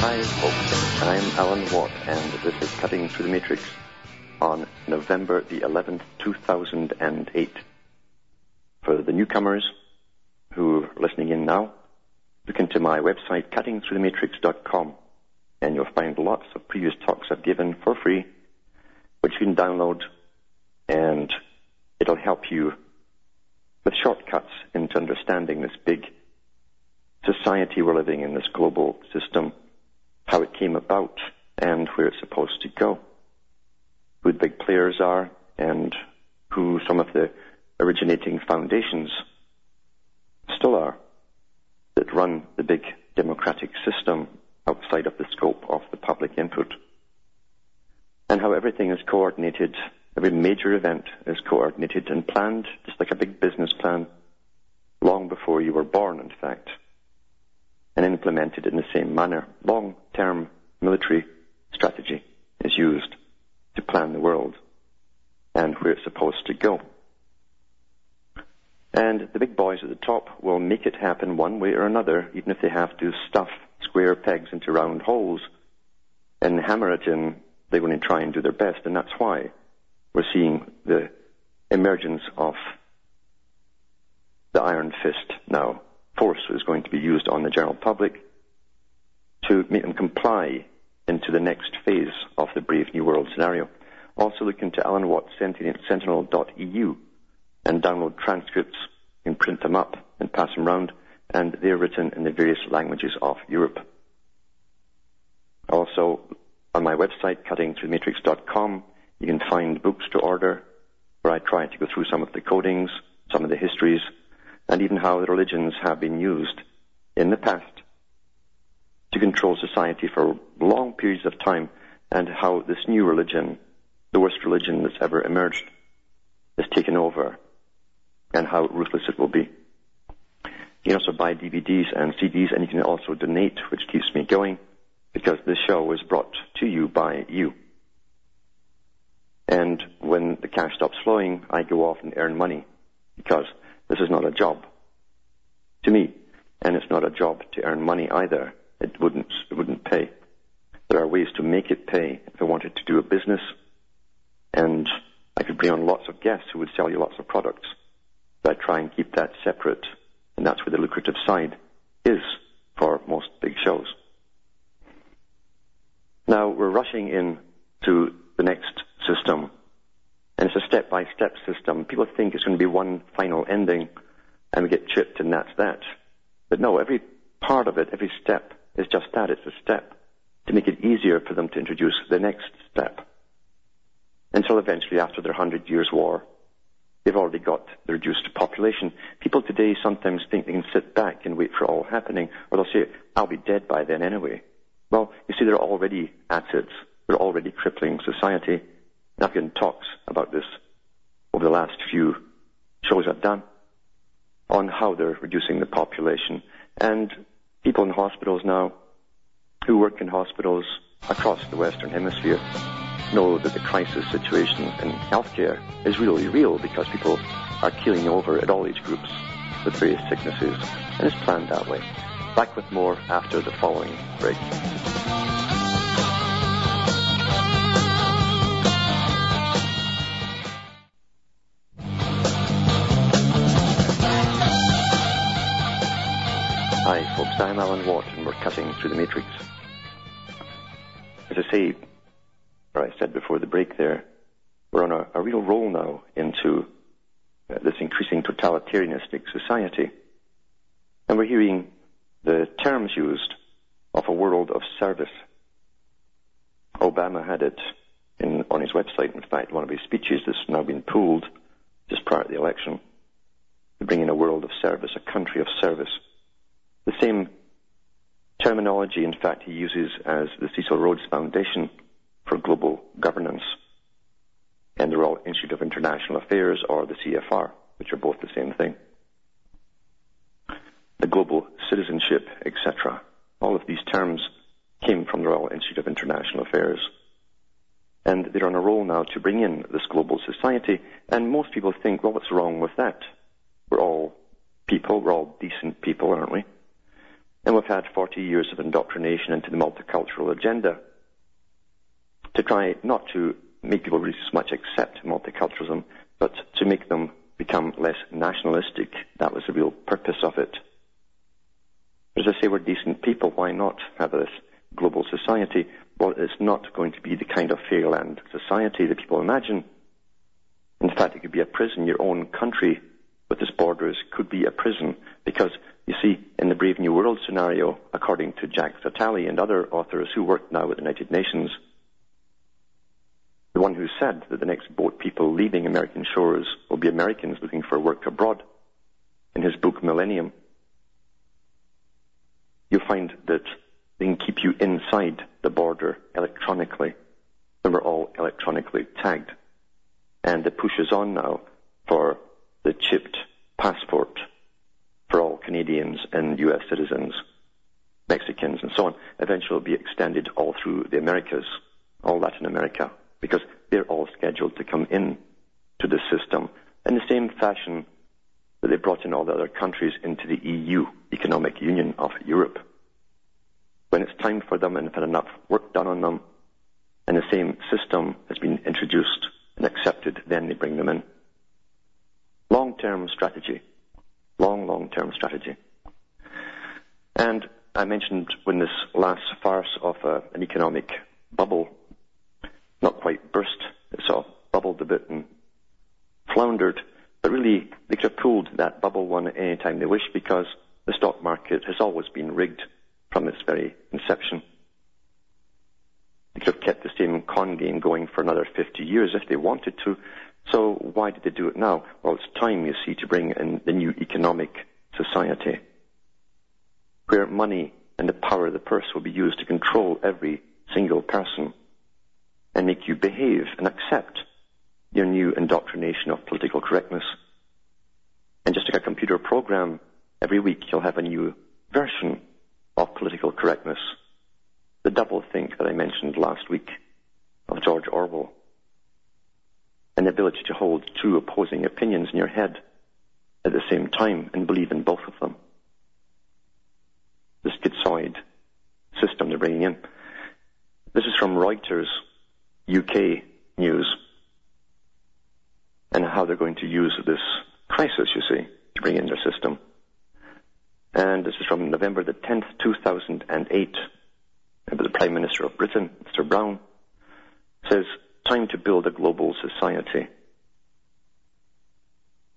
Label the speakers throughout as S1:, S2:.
S1: Hi, folks. I'm Alan Watt, and this is Cutting Through the Matrix on November the 11th, 2008. For the newcomers who are listening in now, look into my website, cuttingthroughthematrix.com, and you'll find lots of previous talks I've given for free, which you can download, and it'll help you with shortcuts into understanding this big society we're living in, this global system how it came about and where it's supposed to go, who the big players are, and who some of the originating foundations still are that run the big democratic system outside of the scope of the public input. And how everything is coordinated, every major event is coordinated and planned, just like a big business plan, long before you were born, in fact and implemented in the same manner. Long-term military strategy is used to plan the world and where it's supposed to go. And the big boys at the top will make it happen one way or another, even if they have to stuff square pegs into round holes and hammer it in. They're going to try and do their best, and that's why we're seeing the emergence of the iron fist now force is going to be used on the general public to make them comply into the next phase of the Brave New World scenario. Also look into Alan Watt Sentinel.eu and download transcripts and print them up and pass them around, and they're written in the various languages of Europe. Also, on my website, cuttingthroughmatrix.com, you can find books to order where I try to go through some of the codings, some of the histories, and even how religions have been used in the past to control society for long periods of time, and how this new religion, the worst religion that's ever emerged, has taken over, and how ruthless it will be. You can also buy DVDs and CDs, and you can also donate, which keeps me going, because this show is brought to you by you. And when the cash stops flowing, I go off and earn money, because this is not a job to me, and it's not a job to earn money either. It wouldn't, it wouldn't pay. There are ways to make it pay if I wanted to do a business, and I could bring on lots of guests who would sell you lots of products. But I try and keep that separate, and that's where the lucrative side is for most big shows. Now we're rushing in to the next system, and it's a step-by-step system. People think it's going to be one final ending, and we get chipped, and that's that. But no, every part of it, every step is just that. It's a step to make it easier for them to introduce the next step. Until eventually, after their hundred years war, they've already got the reduced population. People today sometimes think they can sit back and wait for all happening, or they'll say, I'll be dead by then anyway. Well, you see, they're already at it. They're already crippling society. Given talks about this over the last few shows I've done on how they're reducing the population. And people in hospitals now who work in hospitals across the Western Hemisphere know that the crisis situation in healthcare is really real because people are keeling over at all age groups with various sicknesses, and it's planned that way. Back with more after the following break. Folks. I'm Alan Watt, and we're cutting through the matrix. As I say, or I said before the break there, we're on a, a real roll now into uh, this increasing totalitarianistic society. And we're hearing the terms used of a world of service. Obama had it in, on his website, in fact, one of his speeches that's now been pulled just prior to the election, to bring in a world of service, a country of service. The same terminology, in fact, he uses as the Cecil Rhodes Foundation for Global Governance and the Royal Institute of International Affairs, or the CFR, which are both the same thing. The global citizenship, etc. All of these terms came from the Royal Institute of International Affairs. And they're on a roll now to bring in this global society, and most people think, well, what's wrong with that? We're all people, we're all decent people, aren't we? And we've had 40 years of indoctrination into the multicultural agenda to try not to make people really so much accept multiculturalism, but to make them become less nationalistic. That was the real purpose of it. As I say, we're decent people. Why not have this global society? Well, it's not going to be the kind of fairyland society that people imagine. In fact, it could be a prison. Your own country with its borders could be a prison because, you see, in the Brave New World scenario, according to Jacques Attali and other authors who work now with the United Nations, the one who said that the next boat people leaving American shores will be Americans looking for work abroad, in his book Millennium, you'll find that they can keep you inside the border electronically, and we're all electronically tagged. And it pushes on now for the chipped passport for all Canadians and US citizens, Mexicans and so on. Eventually will be extended all through the Americas, all Latin America, because they're all scheduled to come in to the system in the same fashion that they brought in all the other countries into the EU, Economic Union of Europe. When it's time for them and have had enough work done on them, and the same system has been introduced and accepted, then they bring them in. Long-term strategy. Long, long-term strategy. And I mentioned when this last farce of uh, an economic bubble not quite burst. It sort of bubbled a bit and floundered. But really, they could have pulled that bubble one any time they wished because the stock market has always been rigged from its very inception. They could have kept the same con game going for another 50 years if they wanted to. So why did they do it now? Well, it's time, you see, to bring in the new economic society where money and the power of the purse will be used to control every single person and make you behave and accept your new indoctrination of political correctness. And just like a computer program, every week you'll have a new version of political correctness. The double think that I mentioned last week of George Orwell. An ability to hold two opposing opinions in your head at the same time and believe in both of them. The schizoid system they're bringing in. This is from Reuters UK news and how they're going to use this crisis, you see, to bring in their system. And this is from November the 10th, 2008. The Prime Minister of Britain, Mr. Brown, says, time to build a global society.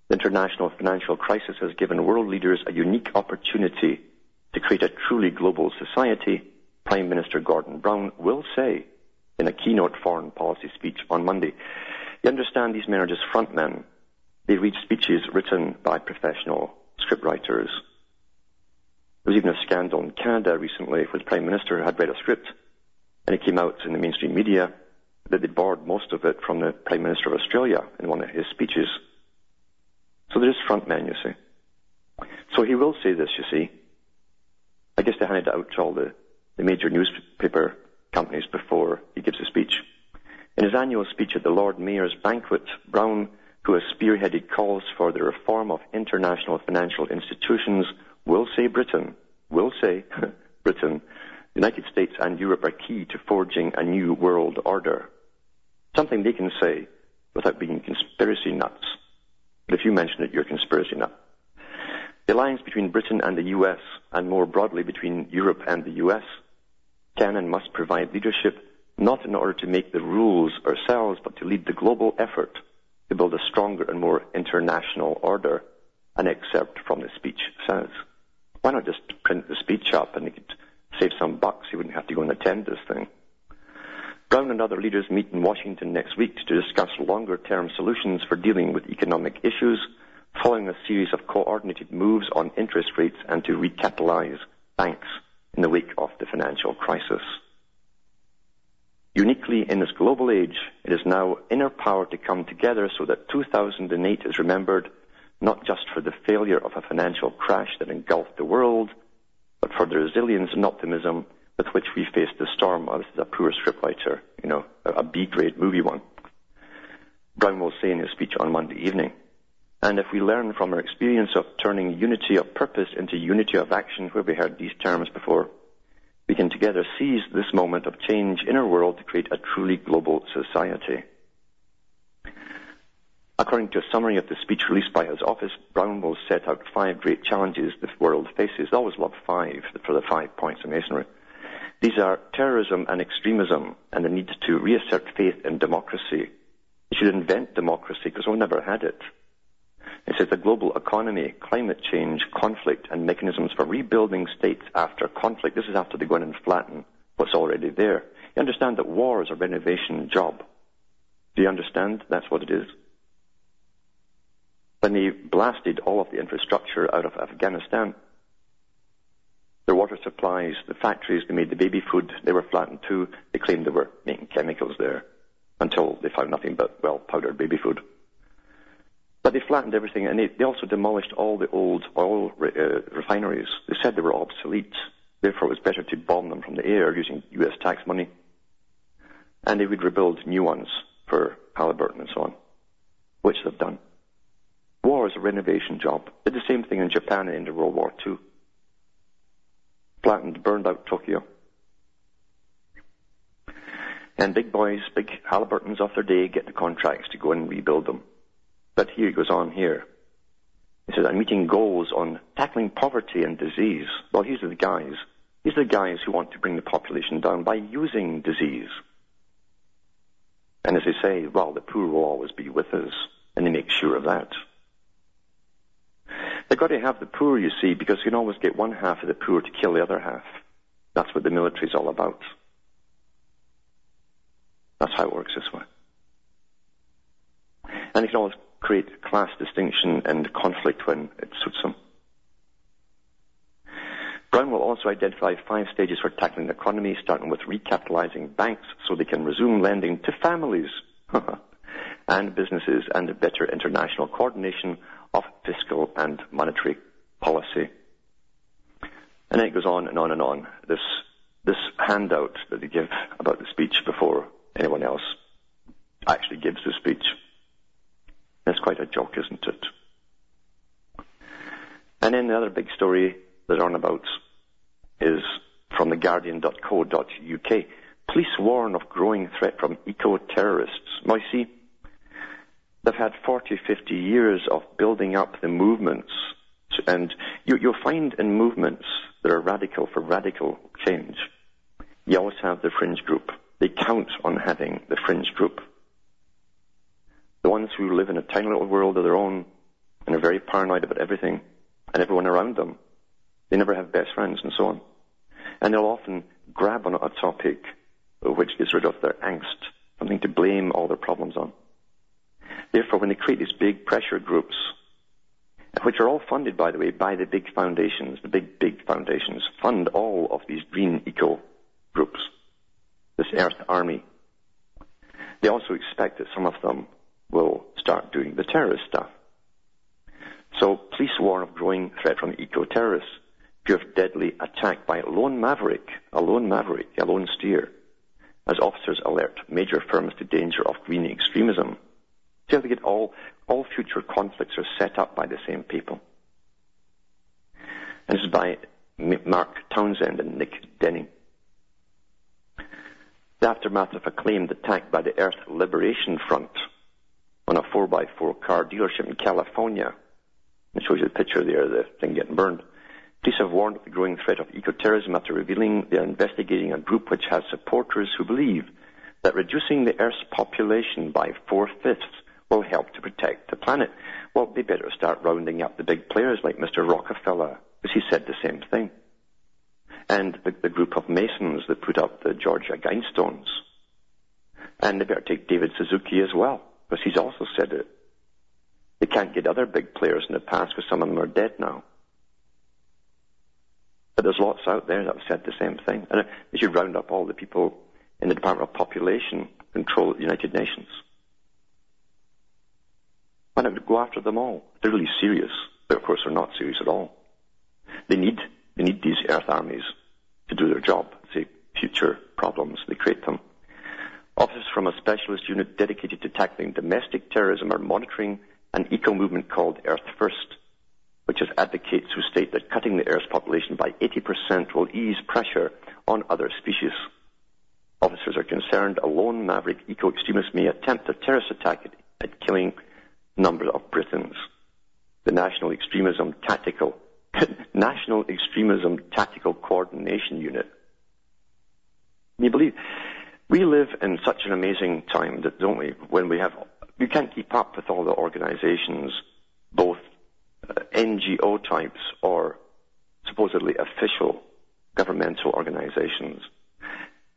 S1: The international financial crisis has given world leaders a unique opportunity to create a truly global society, Prime Minister Gordon Brown will say in a keynote foreign policy speech on Monday. You understand these men are just frontmen. They read speeches written by professional scriptwriters. There was even a scandal in Canada recently where the Prime Minister had read a script and it came out in the mainstream media that they borrowed most of it from the Prime Minister of Australia in one of his speeches. So there's frontmen, you see. So he will say this, you see. I guess they handed it out to all the, the major newspaper companies before he gives a speech. In his annual speech at the Lord Mayor's banquet, Brown, who has spearheaded calls for the reform of international financial institutions, will say Britain, will say Britain, the United States and Europe are key to forging a new world order. Something they can say without being conspiracy nuts. But if you mention it, you're a conspiracy nut. The alliance between Britain and the US, and more broadly between Europe and the US, can and must provide leadership not in order to make the rules ourselves, but to lead the global effort to build a stronger and more international order, an excerpt from the speech says. Why not just print the speech up and save some bucks? You wouldn't have to go and attend this thing. Brown and other leaders meet in Washington next week to discuss longer term solutions for dealing with economic issues, following a series of coordinated moves on interest rates and to recapitalize banks in the wake of the financial crisis. Uniquely in this global age, it is now in our power to come together so that 2008 is remembered not just for the failure of a financial crash that engulfed the world, but for the resilience and optimism with which we faced the storm. Oh, this is a poor scriptwriter, you know, a B-grade movie one. Brown will say in his speech on Monday evening. And if we learn from our experience of turning unity of purpose into unity of action, where we heard these terms before, we can together seize this moment of change in our world to create a truly global society. According to a summary of the speech released by his office, Brown will set out five great challenges the world faces. I always love five for the five points of masonry. These are terrorism and extremism and the need to reassert faith in democracy. We should invent democracy because we've never had it. It says the global economy, climate change, conflict, and mechanisms for rebuilding states after conflict. This is after they go in and flatten what's already there. You understand that war is a renovation job. Do you understand that's what it is? When they blasted all of the infrastructure out of Afghanistan, their water supplies, the factories, they made the baby food, they were flattened too. They claimed they were making chemicals there until they found nothing but, well, powdered baby food. But they flattened everything, and they, they also demolished all the old oil re, uh, refineries. They said they were obsolete. Therefore, it was better to bomb them from the air using U.S. tax money. And they would rebuild new ones for Halliburton and so on, which they've done. War is a renovation job. Did the same thing in Japan in the World War II. Flattened, burned out Tokyo. And big boys, big Halliburtons of their day get the contracts to go and rebuild them. But here he goes on here. He says, I'm meeting goals on tackling poverty and disease. Well, these are the guys. These are the guys who want to bring the population down by using disease. And as they say, well, the poor will always be with us, and they make sure of that. They've got to have the poor, you see, because you can always get one half of the poor to kill the other half. That's what the military is all about. That's how it works this way. And you can always create class distinction and conflict when it suits them. Brown will also identify five stages for tackling the economy, starting with recapitalizing banks so they can resume lending to families and businesses and better international coordination of fiscal and monetary policy. And then it goes on and on and on. This, this handout that they give about the speech before anyone else actually gives the speech that's quite a joke, isn't it? And then the other big story that on about is from the Guardian.co.uk. Police warn of growing threat from eco-terrorists. Now, you see, they've had 40, 50 years of building up the movements, and you, you'll find in movements that are radical for radical change, you always have the fringe group. They count on having the fringe group. The ones who live in a tiny little world of their own and are very paranoid about everything and everyone around them. They never have best friends and so on. And they'll often grab on a topic which gets rid of their angst, something to blame all their problems on. Therefore, when they create these big pressure groups, which are all funded, by the way, by the big foundations, the big, big foundations, fund all of these green eco groups, this Earth Army. They also expect that some of them will start doing the terrorist stuff. So police warn of growing threat from eco-terrorists. Fear of deadly attack by a lone maverick, a lone maverick, a lone steer, as officers alert major firms to danger of green extremism. See how they get all, all future conflicts are set up by the same people. And this is by Mark Townsend and Nick Denning. The aftermath of a claimed attack by the Earth Liberation Front on a 4x4 car dealership in California. It shows you the picture there, the thing getting burned. Police have warned of the growing threat of eco-terrorism after revealing they are investigating a group which has supporters who believe that reducing the Earth's population by four-fifths will help to protect the planet. Well, they better start rounding up the big players like Mr. Rockefeller, because he said the same thing. And the, the group of Masons that put up the Georgia Guidestones. And they better take David Suzuki as well because he's also said it. They can't get other big players in the past because some of them are dead now. But there's lots out there that have said the same thing. And uh, they should round up all the people in the Department of Population Control at the United Nations. Why not go after them all? They're really serious, but of course they're not serious at all. They need, they need these Earth armies to do their job. See future problems, they create them. Officers from a specialist unit dedicated to tackling domestic terrorism are monitoring an eco movement called Earth First, which has advocates who state that cutting the Earth's population by 80% will ease pressure on other species. Officers are concerned a lone maverick eco-extremist may attempt a terrorist attack at, at killing numbers of Britons. The National Extremism Tactical National Extremism Tactical Coordination Unit. Can you believe we live in such an amazing time that don't we? When we have you can't keep up with all the organizations, both uh, NGO types or supposedly official governmental organizations.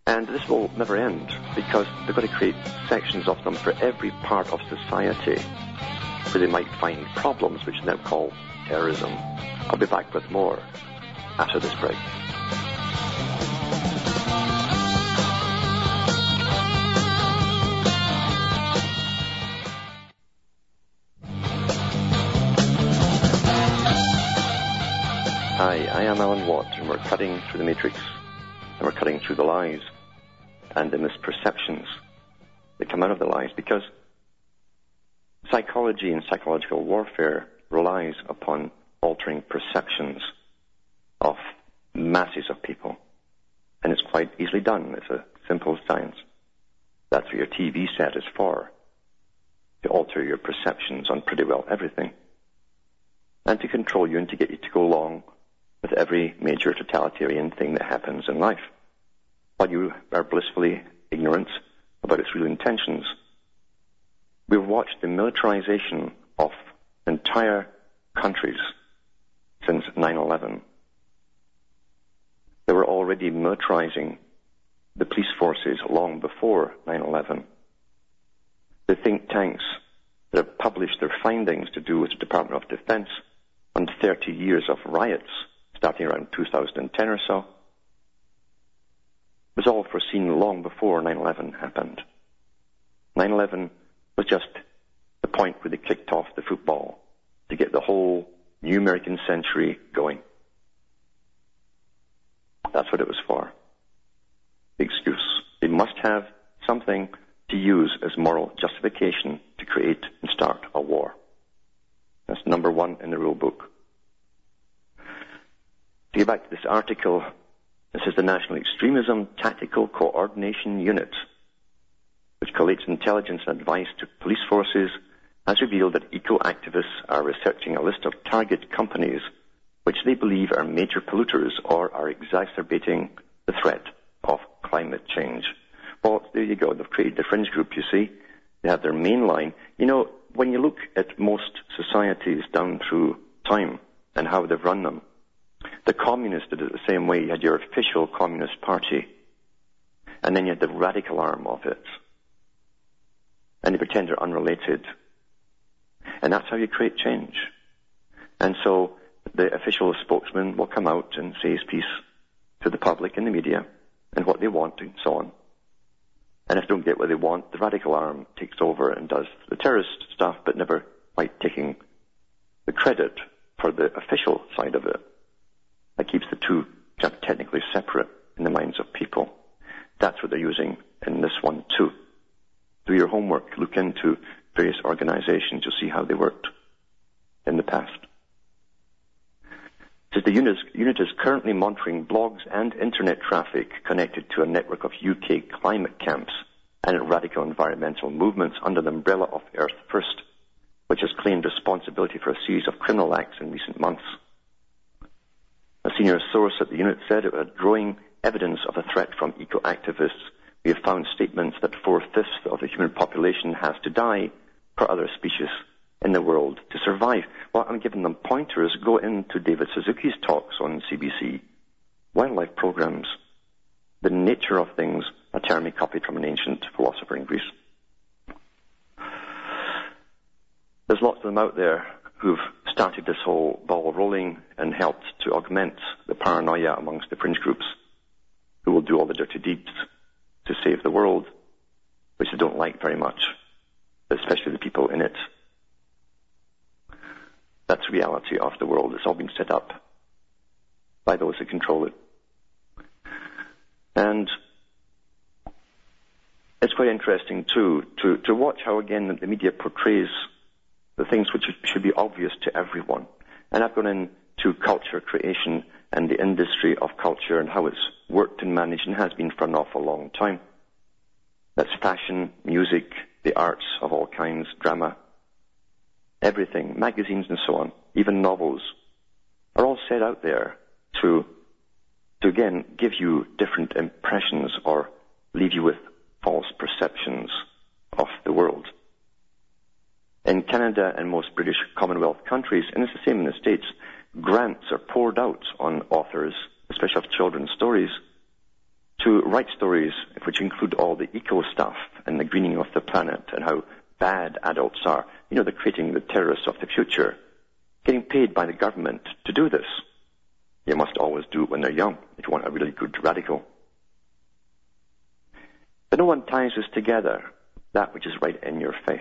S1: And this will never end because they're going to create sections of them for every part of society where they might find problems which they now call terrorism. I'll be back with more after this break. Hi, I am Alan Watt, and we're cutting through the matrix, and we're cutting through the lies and the misperceptions that come out of the lies because psychology and psychological warfare relies upon altering perceptions of masses of people. And it's quite easily done. It's a simple science. That's what your TV set is for. To alter your perceptions on pretty well everything. And to control you and to get you to go along with every major totalitarian thing that happens in life. While you are blissfully ignorant about its real intentions. We've watched the militarization of entire countries since 9-11. They were already militarizing the police forces long before 9-11. The think tanks that have published their findings to do with the Department of Defense on 30 years of riots starting around 2010 or so was all foreseen long before 9-11 happened. 9-11 was just the point where they kicked off the football to get the whole new American century going. That's what it was for. The excuse. They must have something to use as moral justification to create and start a war. That's number one in the rule book. To get back to this article, this is the National Extremism Tactical Coordination Unit, which collates intelligence and advice to police forces has revealed that eco-activists are researching a list of target companies which they believe are major polluters or are exacerbating the threat of climate change. Well, there you go. They've created a fringe group, you see. They have their main line. You know, when you look at most societies down through time and how they've run them, the communists did it the same way. You had your official communist party, and then you had the radical arm of it. And they pretend they're unrelated. And that's how you create change. And so the official spokesman will come out and say his piece to the public and the media and what they want and so on. And if they don't get what they want, the radical arm takes over and does the terrorist stuff, but never quite taking the credit for the official side of it. That keeps the two technically separate in the minds of people. That's what they're using in this one too. Do your homework. Look into various organizations. You'll see how they worked in the past. Says the unit is currently monitoring blogs and internet traffic connected to a network of UK climate camps and radical environmental movements under the umbrella of Earth First, which has claimed responsibility for a series of criminal acts in recent months. A senior source at the unit said it had growing evidence of a threat from eco-activists. We have found statements that four-fifths of the human population has to die for other species in the world to survive. Well, I'm giving them pointers. Go into David Suzuki's talks on CBC. Wildlife programs. The nature of things, a term he copied from an ancient philosopher in Greece. There's lots of them out there who've started this whole ball rolling and helped to augment the paranoia amongst the fringe groups who will do all the dirty deeds to save the world, which they don't like very much, especially the people in it. That's reality of the world. It's all been set up by those who control it. And it's quite interesting too to, to watch how again the media portrays the things which should be obvious to everyone. And I've gone into culture creation and the industry of culture and how it's worked and managed and has been for an awful long time. That's fashion, music, the arts of all kinds, drama, everything, magazines and so on, even novels, are all set out there to, to again give you different impressions or leave you with false perceptions of the world. In Canada and most British Commonwealth countries, and it's the same in the States, grants are poured out on authors, especially of children's stories, to write stories which include all the eco stuff and the greening of the planet and how bad adults are. You know, they're creating the terrorists of the future, getting paid by the government to do this. You must always do it when they're young if you want a really good radical. But no one ties this together, that which is right in your face.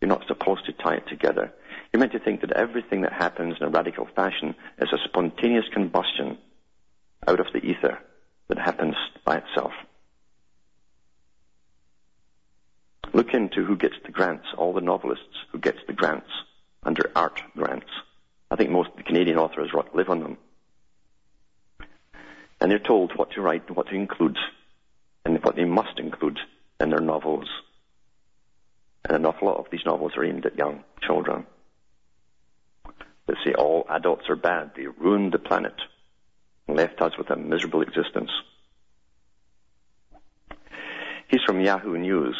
S1: You're not supposed to tie it together. You're meant to think that everything that happens in a radical fashion is a spontaneous combustion out of the ether that happens by itself. Look into who gets the grants, all the novelists who gets the grants under art grants. I think most Canadian authors live on them. And they're told what to write and what to include and what they must include in their novels. And an awful lot of these novels are aimed at young children. They say all adults are bad. They ruined the planet and left us with a miserable existence. He's from Yahoo News.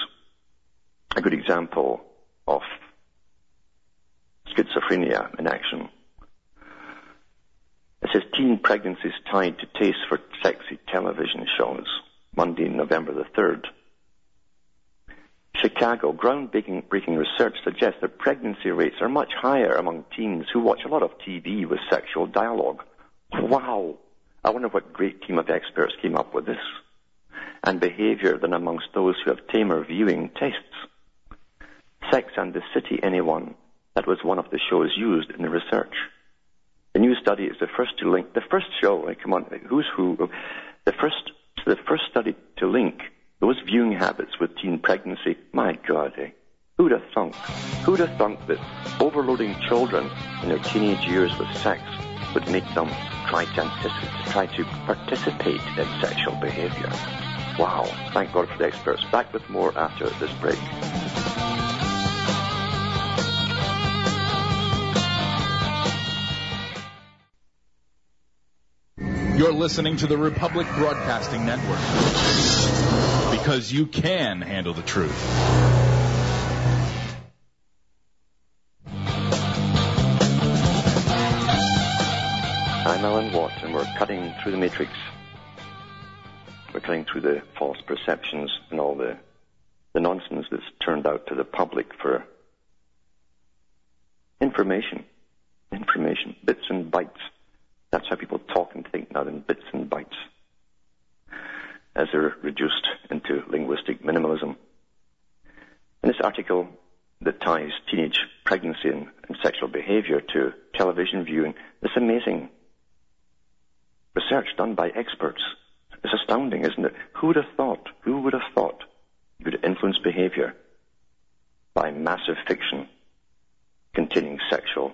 S1: A good example of schizophrenia in action. It says teen pregnancies tied to taste for sexy television shows. Monday, November the 3rd. Chicago, groundbreaking breaking research suggests that pregnancy rates are much higher among teens who watch a lot of TV with sexual dialogue. Wow! I wonder what great team of experts came up with this. And behavior than amongst those who have tamer viewing tastes. Sex and the City, anyone? That was one of the shows used in the research. The new study is the first to link, the first show, come on, who's who? The first, the first study to link those viewing habits with teen pregnancy, my God, eh? Who'd have thunk? Who'd have thunk that overloading children in their teenage years with sex would make them try to anticipate, try to participate in sexual behavior? Wow. Thank God for the experts. Back with more after this break.
S2: You're listening to the Republic Broadcasting Network because you can handle the truth.
S1: I'm Alan Watt, and we're cutting through the matrix. We're cutting through the false perceptions and all the, the nonsense that's turned out to the public for information. Information, bits and bytes. That's how people talk and think now in bits and bytes as they're reduced into linguistic minimalism. In this article that ties teenage pregnancy and, and sexual behavior to television viewing, this amazing research done by experts. It's astounding, isn't it? Who would have thought? Who would have thought you could influence behavior by massive fiction containing sexual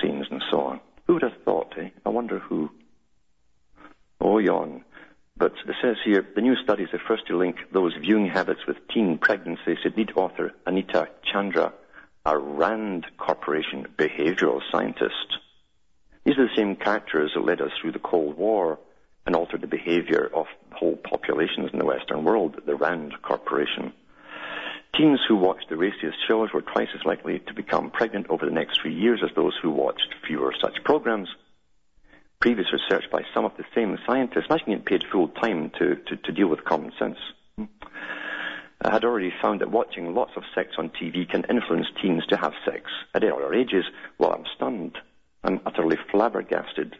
S1: scenes and so on? Who would have thought, eh? I wonder who. Oh, yawn. But it says here, the new studies are first to link those viewing habits with teen pregnancy, lead author Anita Chandra, a RAND Corporation behavioral scientist. These are the same characters that led us through the Cold War and altered the behavior of whole populations in the Western world, the RAND Corporation. Teens who watched the raciest shows were twice as likely to become pregnant over the next three years as those who watched fewer such programs previous research by some of the same scientists, imagine getting paid full time to, to, to deal with common sense. had already found that watching lots of sex on TV can influence teens to have sex at earlier ages. Well, I'm stunned. I'm utterly flabbergasted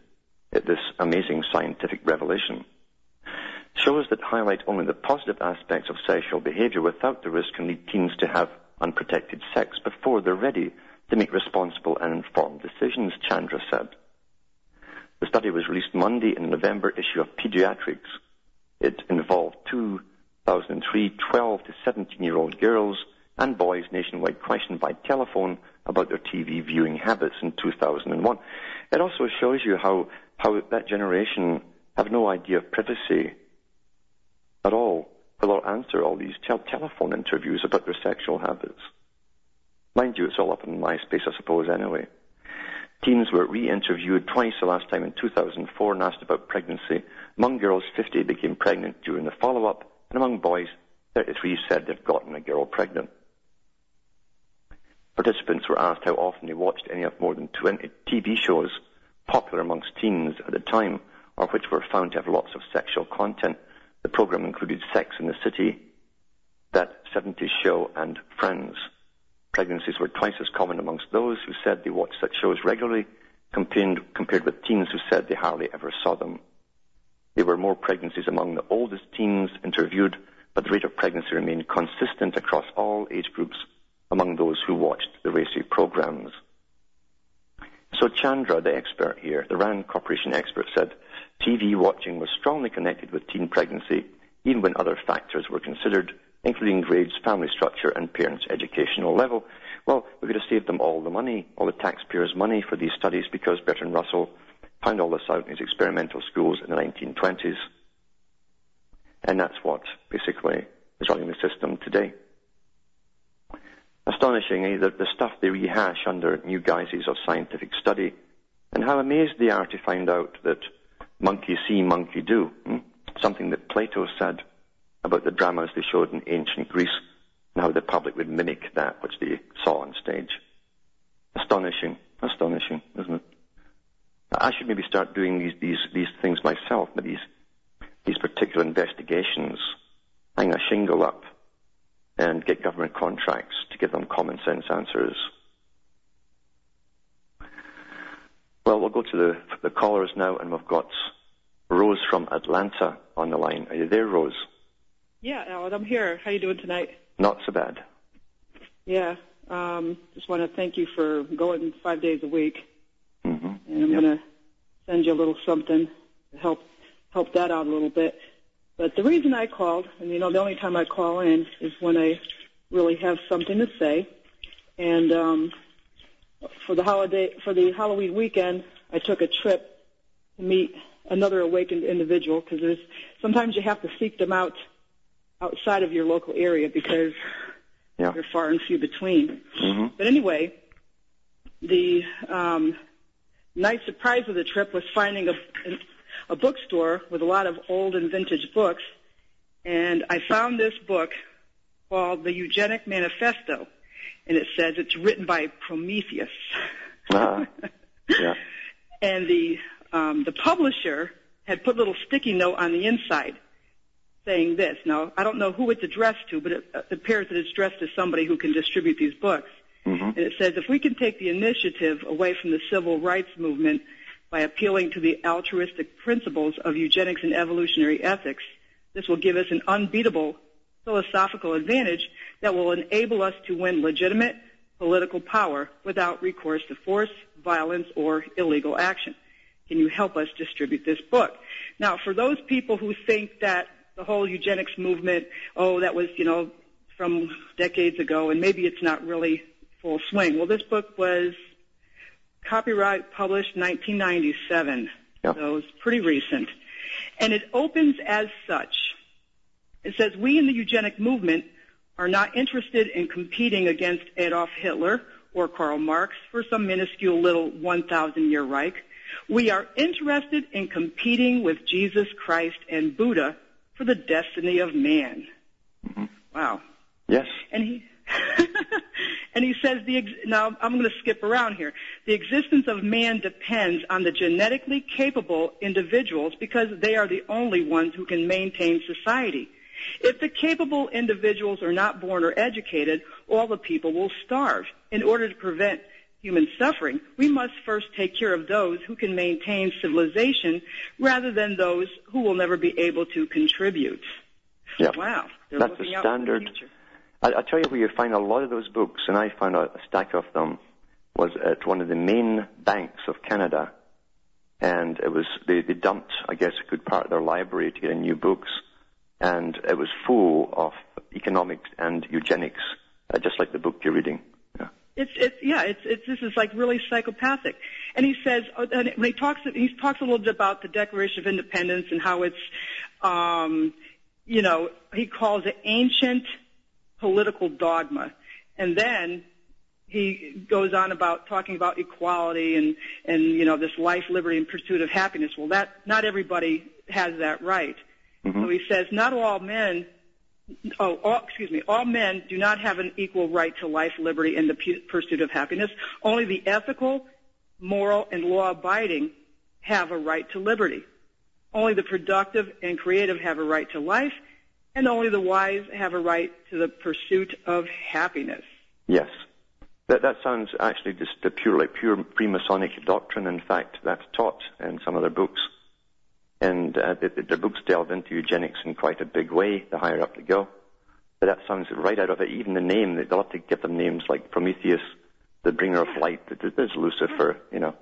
S1: at this amazing scientific revelation. Shows that highlight only the positive aspects of sexual behavior without the risk can lead teens to have unprotected sex before they're ready to make responsible and informed decisions, Chandra said. The study was released Monday in the November issue of Pediatrics. It involved 2003 12 to 17 year old girls and boys nationwide questioned by telephone about their TV viewing habits in 2001. It also shows you how, how that generation have no idea of privacy at all. They'll answer all these tel- telephone interviews about their sexual habits. Mind you, it's all up in MySpace, I suppose, anyway. Teens were re-interviewed twice the last time in 2004 and asked about pregnancy. Among girls, 50 became pregnant during the follow-up, and among boys, 33 said they'd gotten a girl pregnant. Participants were asked how often they watched any of more than 20 TV shows popular amongst teens at the time, or which were found to have lots of sexual content. The program included Sex in the City, That 70s Show, and Friends. Pregnancies were twice as common amongst those who said they watched such shows regularly compared, with teens who said they hardly ever saw them. There were more pregnancies among the oldest teens interviewed, but the rate of pregnancy remained consistent across all age groups among those who watched the racy programs. So Chandra, the expert here, the RAND Corporation expert, said TV watching was strongly connected with teen pregnancy, even when other factors were considered, including grades, family structure, and parents' educational level. Well, we could have saved them all the money, all the taxpayers' money for these studies because Bertrand Russell found all this out in his experimental schools in the 1920s. And that's what basically is running the system today. Astonishingly, the, the stuff they rehash under new guises of scientific study, and how amazed they are to find out that monkey see, monkey do. Hmm? Something that Plato said about the dramas they showed in ancient Greece and how the public would mimic that which they saw on stage. Astonishing, astonishing, isn't it? I should maybe start doing these, these, these things myself, these, these particular investigations, hang a shingle up and get government contracts to give them common sense answers. Well, we'll go to the, the callers now, and we've got Rose from Atlanta on the line. Are you there, Rose?
S3: Yeah, Alan, I'm here. How you doing tonight?
S1: Not so bad.
S3: Yeah, um, just want to thank you for going five days a week,
S1: Mm-hmm.
S3: and I'm
S1: Yep.
S3: going to send you a little something to help help that out a little bit. But the reason I called, and you know, the only time I call in is when I really have something to say. And um, for the holiday, for the Halloween weekend, I took a trip to meet another awakened individual because there's sometimes you have to seek them out outside of your local area because
S1: Yeah.
S3: they're far and few between.
S1: hmm
S3: But anyway, the um, nice surprise of the trip was finding a, a bookstore with a lot of old and vintage books, and I found this book called The Eugenic Manifesto, and it says it's written by Prometheus.
S1: Ah, yeah.
S3: and the um, the publisher had put a little sticky note on the inside saying this. Now, I don't know who it's addressed to, but it, uh, appears that it's addressed to somebody who can distribute these books.
S1: hmm
S3: And it says if we can take the initiative away from the civil rights movement by appealing to the altruistic principles of eugenics and evolutionary ethics, this will give us an unbeatable philosophical advantage that will enable us to win legitimate political power without recourse to force, violence, or illegal action. Can you help us distribute this book? Now, for those people who think that the whole eugenics movement, oh, that was, you know, from decades ago, and maybe it's not really full swing. Well, this book was copyright published 1997,
S1: Yeah.
S3: so it's pretty recent. And it opens as such. It says, we in the eugenic movement are not interested in competing against Adolf Hitler or Karl Marx for some minuscule little 1,000 year Reich. We are interested in competing with Jesus Christ and Buddha for the destiny of man.
S1: Mhm.
S3: Wow.
S1: Yes.
S3: And he and he says the ex- now I'm going to skip around here. The existence of man depends on the genetically capable individuals because they are the only ones who can maintain society. If the capable individuals are not born or educated, all the people will starve. In order to prevent human suffering, we must first take care of those who can maintain civilization rather than those who will never be able to contribute.
S1: Yep.
S3: Wow.
S1: That's the standard.
S3: future.
S1: I, I tell you where you find a lot of those books, and I found a stack of them, was at one of the main banks of Canada. And it was, they, they dumped, I guess, a good part of their library to get in new books. And it was full of economics and eugenics, uh, just like the book you're reading. Yeah.
S3: It's it's yeah it's it's this is like really psychopathic, and he says uh, and when he talks he talks a little bit about the Declaration of Independence and how it's, um, you know, he calls it ancient political dogma, and then he goes on about talking about equality and and you know this life, liberty, and pursuit of happiness. Well, that not everybody has that right. Mm-hmm. So he says not all men oh, all, excuse me, all men do not have an equal right to life, liberty, and the pu- pursuit of happiness. Only the ethical, moral, and law-abiding have a right to liberty. Only the productive and creative have a right to life, and only the wise have a right to the pursuit of happiness.
S1: Yes. That, that sounds actually just a pure, like pure Freemasonic doctrine. In fact, that's taught in some of their books. And uh, the, the, their books delve into eugenics in quite a big way, the higher up they go. But that sounds right out of it. Even the name, they'll have to give them names like Prometheus, the bringer of light. There's Lucifer, you know.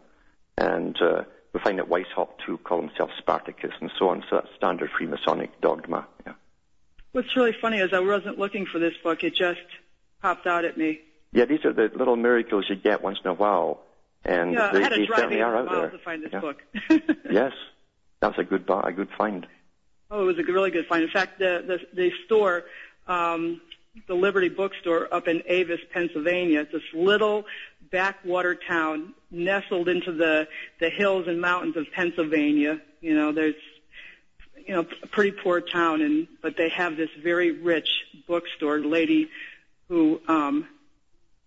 S1: And uh, we find that Weishaupt, too, call himself Spartacus and so on. So that's standard Freemasonic dogma. Yeah.
S3: What's really funny is I wasn't looking for this book; it just popped out at me.
S1: Yeah, these are the little miracles you get once in a while. And
S3: Yeah,
S1: they,
S3: I had to
S1: they certainly are out there.
S3: to find this
S1: Yeah.
S3: book.
S1: Yes, that's a good, bu- a good find.
S3: Oh, it was a really good find. In fact, the the, the store, um, the Liberty Bookstore up in Avis, Pennsylvania, it's this little backwater town nestled into the the hills and mountains of Pennsylvania. You know, there's you know a pretty poor town, and but they have this very rich bookstore lady who um,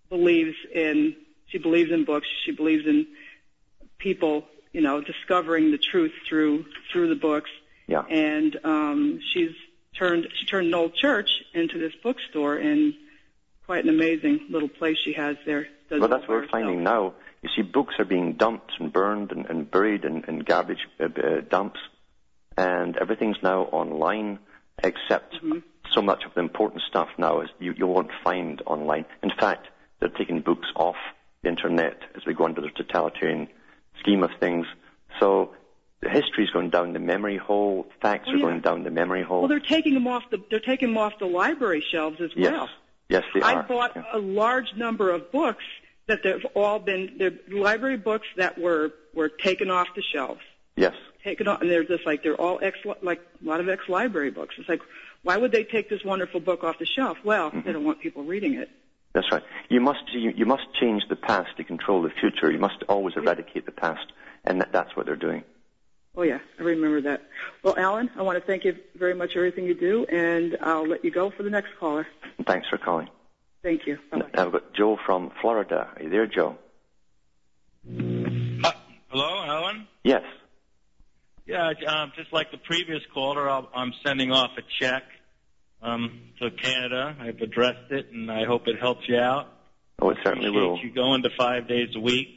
S3: believes in she believes in books. She believes in people, you know, discovering the truth through through the books
S1: Yeah.
S3: and um, she's turned she turned Knoll Church into this bookstore, and quite an amazing little place she has there. Does
S1: Well, that's what we're finding now. You see, books are being dumped and burned and, and buried in, in garbage uh, uh, dumps, and everything's now online, except
S3: Mm-hmm.
S1: so much of the important stuff now is you, you won't find online. In fact, they're taking books off the internet as we go into the totalitarian scheme of things. So the history's going down the memory hole, facts
S3: Oh,
S1: are
S3: yeah.
S1: going down the memory hole.
S3: Well, they're taking them off the they're taking them off the library shelves as
S1: yes,
S3: well.
S1: yes, they
S3: I
S1: are.
S3: I bought
S1: Yeah.
S3: a large number of books that they've all been they're library books that were were taken off the shelves.
S1: Yes.
S3: Taken off, and they're just like they're all ex like a lot of ex library books. It's like, why would they take this wonderful book off the shelf? Well,
S1: Mm-hmm.
S3: they don't want people reading it.
S1: That's right. You must you, you must change the past to control the future. You must always eradicate the past, and that, that's what they're doing.
S3: Oh yeah, I remember that. Well, Alan, I want to thank you very much for everything you do, and I'll let you go for the next caller.
S1: Thanks for calling.
S3: Thank you. Bye-bye.
S1: Now we've got Joe from Florida. Are you there, Joe?
S4: Uh, hello, Alan.
S1: Yes.
S4: Yeah, um, just like the previous caller, I'll, I'm sending off a check um, to Canada. I've addressed it, and I hope it helps you out.
S1: Oh, it certainly
S4: Appreciate
S1: will.
S4: you going to five days a week.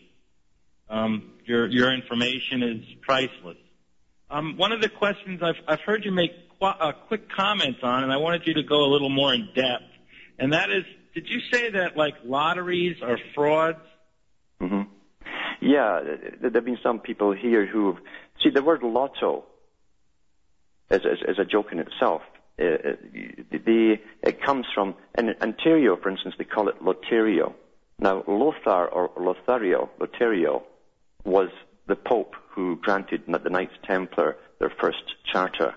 S4: Um, your your information is priceless. Um, one of the questions I've I've heard you make qu- uh, quick comments on, and I wanted you to go a little more in depth. And that is, did you say that like lotteries are frauds?
S1: Mm-hmm. Yeah, th- th- there have been some people here who see the word lotto as, as, as a joke in itself. Uh, uh, it comes from in Ontario, for instance, they call it Lotario. Now, Lothar or Lothario, Lotario, was the Pope who granted the Knights Templar their first charter.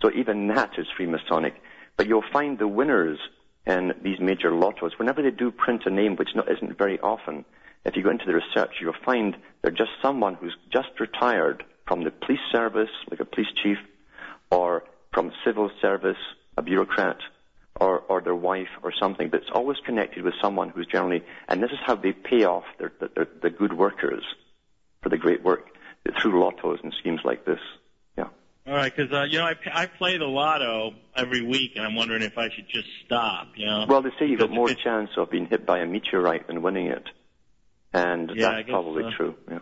S1: So even that is Freemasonic. But you'll find the winners in these major lottos, whenever they do print a name, which not, isn't very often, if you go into the research, you'll find they're just someone who's just retired from the police service, like a police chief, or from civil service, a bureaucrat, or, or their wife or something, but it's always connected with someone who's generally, and this is how they pay off their, their, the good workers for the great work through lottos and schemes like this. Yeah.
S4: All right. because uh, you know I, I play the lotto every week, and I'm wondering if I should just stop. You know.
S1: Well, they say you've got more chance of being hit by a meteorite than winning it, and
S4: Yeah,
S1: that's probably
S4: so.
S1: true. Yeah.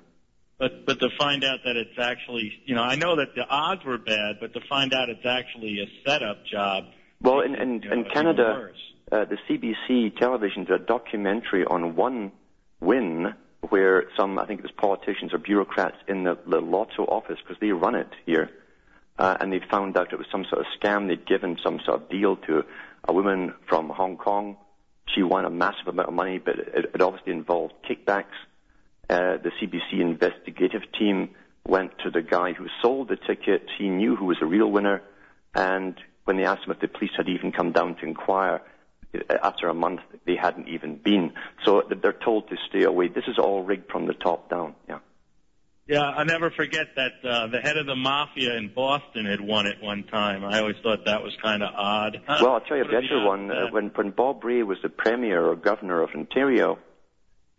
S4: But but to find out that it's actually, you know, I know that the odds were bad, but to find out it's actually a setup job.
S1: Well, in in,
S4: you know,
S1: in Canada, uh, the CBC television did a documentary on one win where some, I think it was politicians or bureaucrats in the, the lotto office, because they run it here, uh, and they found out it was some sort of scam. They'd given some sort of deal to a woman from Hong Kong. She won a massive amount of money, but it, it obviously involved kickbacks. Uh, the CBC investigative team went to the guy who sold the ticket. He knew who was the real winner, and when they asked him if the police had even come down to inquire, uh, after a month they hadn't even been. So they're told to stay away. This is all rigged from the top down. Yeah.
S4: Yeah, I'll never forget that uh, the head of the mafia in Boston had won it one time. I always thought that was kind of odd.
S1: Well, I'll tell you a
S4: What are the
S1: better one. Uh, when when Bob Rae was the premier or governor of Ontario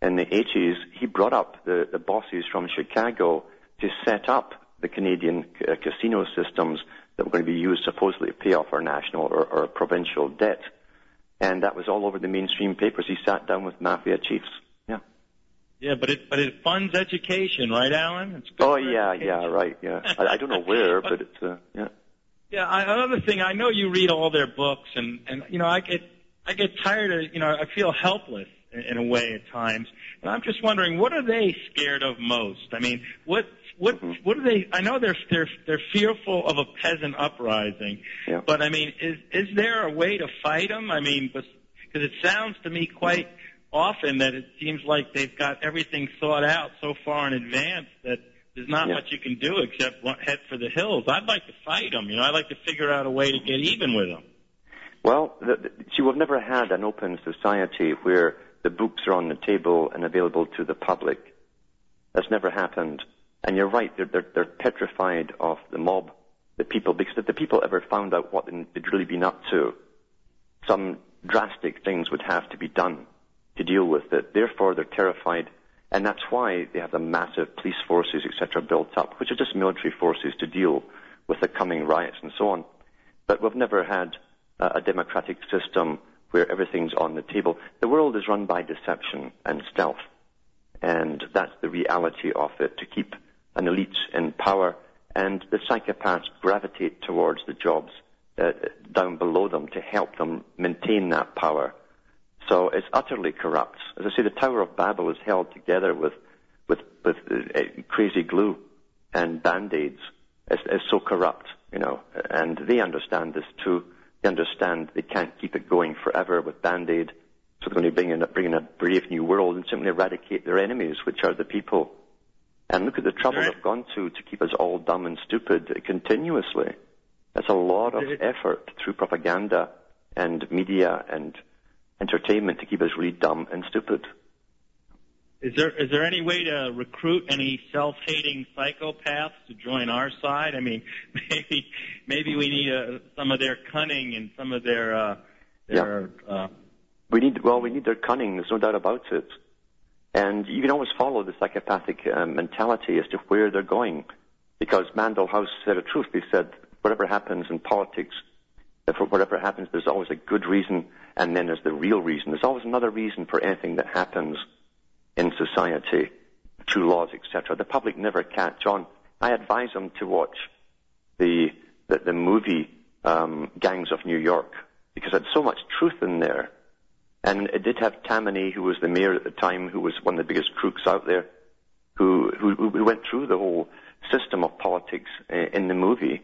S1: in the 80s, he brought up the, the bosses from Chicago to set up the Canadian uh, casino systems that were going to be used supposedly to pay off our national or, or provincial debt. And that was all over the mainstream papers. He sat down with mafia chiefs. Yeah.
S4: Yeah, but it but it funds education, right, Alan? It's good
S1: Oh yeah,
S4: education.
S1: yeah, right, yeah. I, I don't know where, but it's uh, yeah.
S4: Yeah, I, another thing, I know you read all their books, and and you know, I get I get tired of, you know, I feel helpless in, a way at times, and I'm just wondering, what are they scared of most? I mean, what what
S1: Mm-hmm.
S4: what are they? I know they're they're they're fearful of a peasant uprising,
S1: Yeah.
S4: but I mean, is is there a way to fight them? I mean, because it sounds to me quite often that it seems like they've got everything thought out so far in advance that there's not
S1: Yeah.
S4: much you can do except head for the hills. I'd like to fight them. You know, I'd like to figure out a way to get even with them.
S1: Well, the, the, see, we've never had an open society where the books are on the table and available to the public. That's never happened. And you're right, they're, they're, they're petrified of the mob, the people, because if the people ever found out what they'd really been up to, some drastic things would have to be done to deal with it. Therefore, they're terrified, and that's why they have the massive police forces, etc., built up, which are just military forces to deal with the coming riots and so on. But we've never had a democratic system where everything's on the table. The world is run by deception and stealth, and that's the reality of it. To keep an elite in power, and the psychopaths gravitate towards the jobs uh, down below them to help them maintain that power. So it's utterly corrupt. As I say, the Tower of Babel is held together with with with uh, crazy glue and band-aids. It's, it's so corrupt, you know. And they understand this too. They understand they can't keep it going forever with band-aid. So they're going to bring in, a- bring in a brave new world and simply eradicate their enemies, which are the people. And look at the trouble
S4: Right.
S1: they've gone to to keep us all dumb and stupid continuously. That's a lot of effort through propaganda and media and entertainment to keep us really dumb and stupid.
S4: Is there is there any way to recruit any self-hating psychopaths to join our side? I mean, maybe maybe we need uh, some of their cunning and some of their uh, their uh,
S1: We need, well, we need their cunning. There's no doubt about it. And you can always follow the psychopathic um, mentality as to where they're going. Because Mandell House said the truth. They said, whatever happens in politics, if whatever happens, there's always a good reason, and then there's the real reason. There's always another reason for anything that happens in society, through laws, etc. The public never catch on. I advise them to watch the the, the movie um, Gangs of New York because it had so much truth in there. And it did have Tammany, who was the mayor at the time, who was one of the biggest crooks out there, who, who, who went through the whole system of politics uh, in the movie,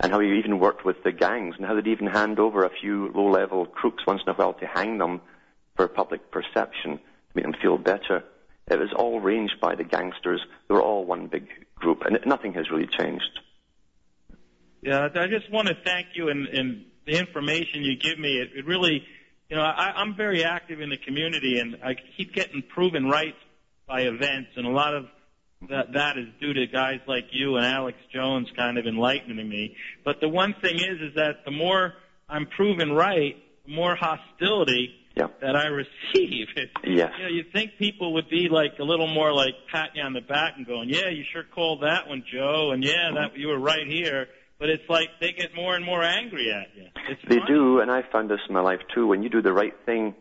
S1: and how he even worked with the gangs, and how they'd even hand over a few low-level crooks once in a while to hang them for public perception, make them feel better. It was all arranged by the gangsters. They were all one big group, and nothing has really changed.
S4: Yeah, I just want to thank you and, and the information you give me. It, it really, you know, I, I'm very active in the community and I keep getting proven right by events and a lot of that, that is due to guys like you and Alex Jones kind of enlightening me. But the one thing is, is that the more I'm proven right, the more hostility
S1: Yeah.
S4: that I receive. It,
S1: Yes.
S4: you know, you'd think people would be like a little more like patting you on the back and going, "Yeah, you sure called that one, Joe," and "Yeah, that you were right here." but it's like they get more and more angry at you. It's
S1: They
S4: funny.
S1: do, and I've found this in my life too. When you do the right thing,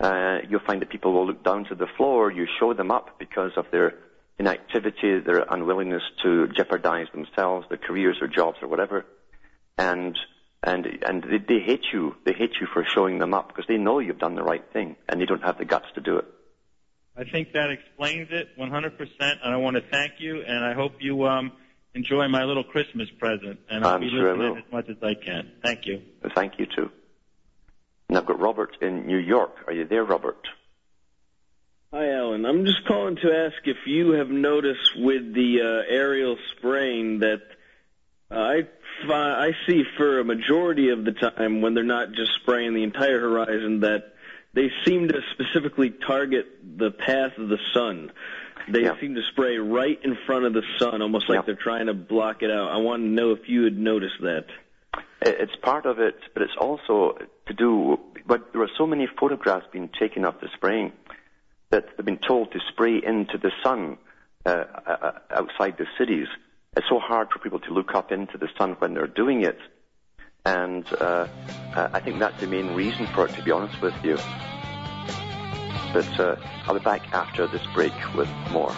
S1: uh, you'll find that people will look down to the floor. You show them up because of their inactivity, their unwillingness to jeopardize themselves, their careers or jobs or whatever, and and and they, they hate you. They hate you for showing them up because they know you've done the right thing, and they don't have the guts to do it.
S4: I think that explains it 100%, and I want to thank you, and I hope you um, enjoy my little Christmas present, and I'll
S1: I'm
S4: be
S1: sure I
S4: listening
S1: will.
S4: as much as I can. Thank you.
S1: Thank you too. And I've got Robert in New York. Are you there, Robert?
S5: Hi, Alan. I'm just calling to ask if you have noticed with the uh, aerial spraying that I fi- I see for a majority of the time when they're not just spraying the entire horizon that they seem to specifically target the path of the sun. They
S1: Yeah.
S5: seem to spray right in front of the sun, almost like
S1: Yeah.
S5: they're trying to block it out. I want to know if you had noticed that.
S1: It's part of it, but it's also to do. But there are so many photographs being taken of the spraying that they've been told to spray into the sun uh, uh, outside the cities. It's so hard for people to look up into the sun when they're doing it, and uh, I think that's the main reason for it. To be honest with you, but uh, I'll be back after this break with more.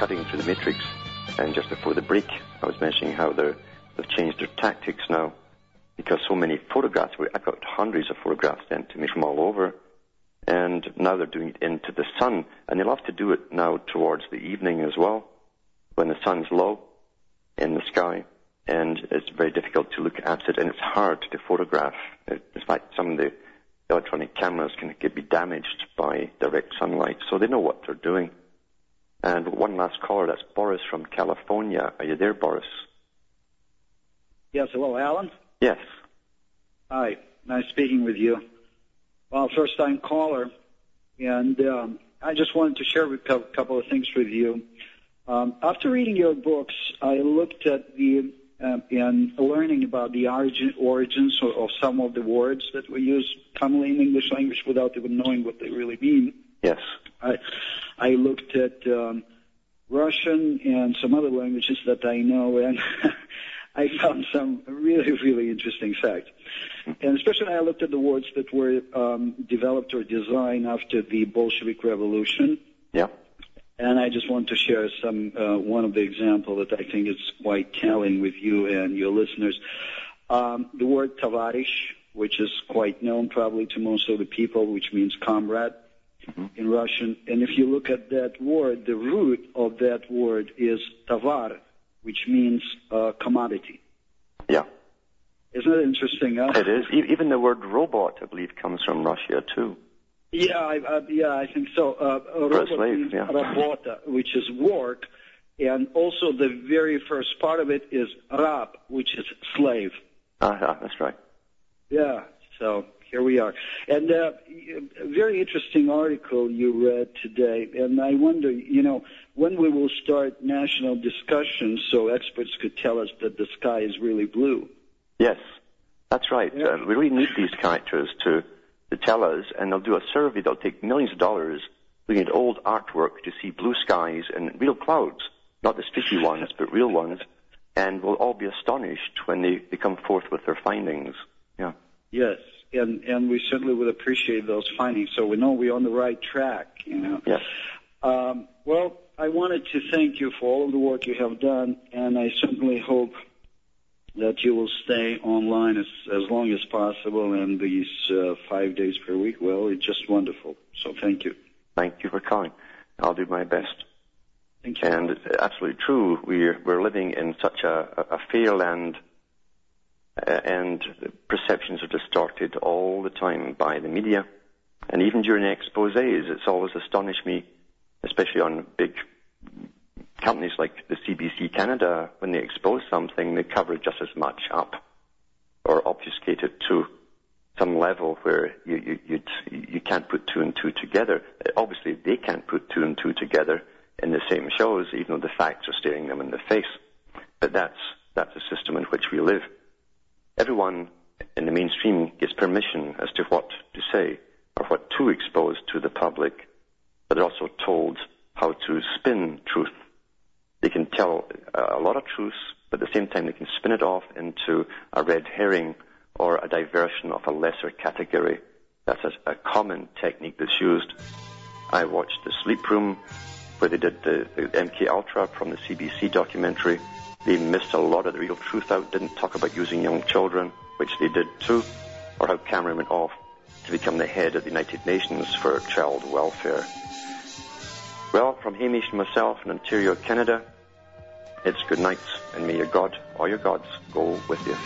S1: Cutting Through the Matrix. And just before the break, I was mentioning how they've changed their tactics now because so many photographs, I've got hundreds of photographs sent to me from all over, and now they're doing it into the sun. And they love to do it now towards the evening as well, when the sun's low in the sky, and it's very difficult to look at it, and it's hard to photograph. In fact, some of the electronic cameras can get be damaged by direct sunlight, so they know what they're doing. And one last caller, that's Boris from California. Are you there, Boris?
S6: Yes, hello, Alan.
S1: Yes.
S6: Hi, nice speaking with you. Well, first time caller, and um, I just wanted to share a couple of things with you. Um, after reading your books, I looked at the um, and learning about the origin, origins of, of some of the words that we use commonly in English language without even knowing what they really mean.
S1: Yes.
S6: I, I looked at um, Russian and some other languages that I know, and I found some really, really interesting facts. And especially I looked at the words that were um, developed or designed after the Bolshevik Revolution.
S1: Yeah.
S6: And I just want to share some uh, one of the example that I think is quite telling with you and your listeners. Um, the word tavarish, which is quite known probably to most of the people, which means comrade in Russian. And if you look at that word, the root of that word is tavar, which means uh, commodity.
S1: Yeah.
S6: Isn't it interesting? Huh?
S1: It is. E- Even the word robot, I believe, comes from Russia too.
S6: Yeah, I, uh, yeah, I think so. Uh, robot
S1: slave, yeah.
S6: rabota, which is work, and also the very first part of it is rab, which is slave.
S1: Ah, yeah, that's right.
S6: Yeah, so here we are. And uh, a very interesting article you read today, and I wonder, you know, when we will start national discussions so experts could tell us that the sky is really blue.
S1: Yes, that's right.
S6: Yeah.
S1: Uh, we really need these characters to, to tell us, and they'll do a survey. They'll take millions of dollars looking at old artwork to see blue skies and real clouds, not the streaky ones, but real ones, and we'll all be astonished when they, they come forth with their findings. Yeah.
S6: Yes, and and we certainly would appreciate those findings, so we know we're on the right track. You know.
S1: Yes.
S6: Um, well, I wanted to thank you for all of the work you have done, and I certainly hope that you will stay online as as long as possible. And these uh, five days per week, well, it's just wonderful. So thank you.
S1: Thank you for calling. I'll do my best.
S6: Thank you.
S1: And it's absolutely true. We're we're living in such a, a fairyland, uh, and perceptions are distorted all the time by the media, and even during exposés, it's always astonished me, especially on big companies like the CBC Canada, when they expose something, they cover just as much up, or obfuscate it to some level where you you you'd, you can't put two and two together. Uh, Obviously, they can't put two and two together in the same shows, even though the facts are staring them in the face. But that's, that's the system in which we live. Everyone in the mainstream gets permission as to what to say or what to expose to the public, but they're also told how to spin truth. They can tell uh, a lot of truths, but at the same time they can spin it off into a red herring or a diversion of a lesser category. That's a, a common technique that's used. I watched The Sleep Room, where they did the, the MK Ultra from the CBC documentary. They missed a lot of the real truth out, didn't talk about using young children, which they did too, or how Cameron went off to become the head of the United Nations for child welfare. Well, from Hamish and myself in Ontario, Canada, it's good night, and may your God or your gods go with you.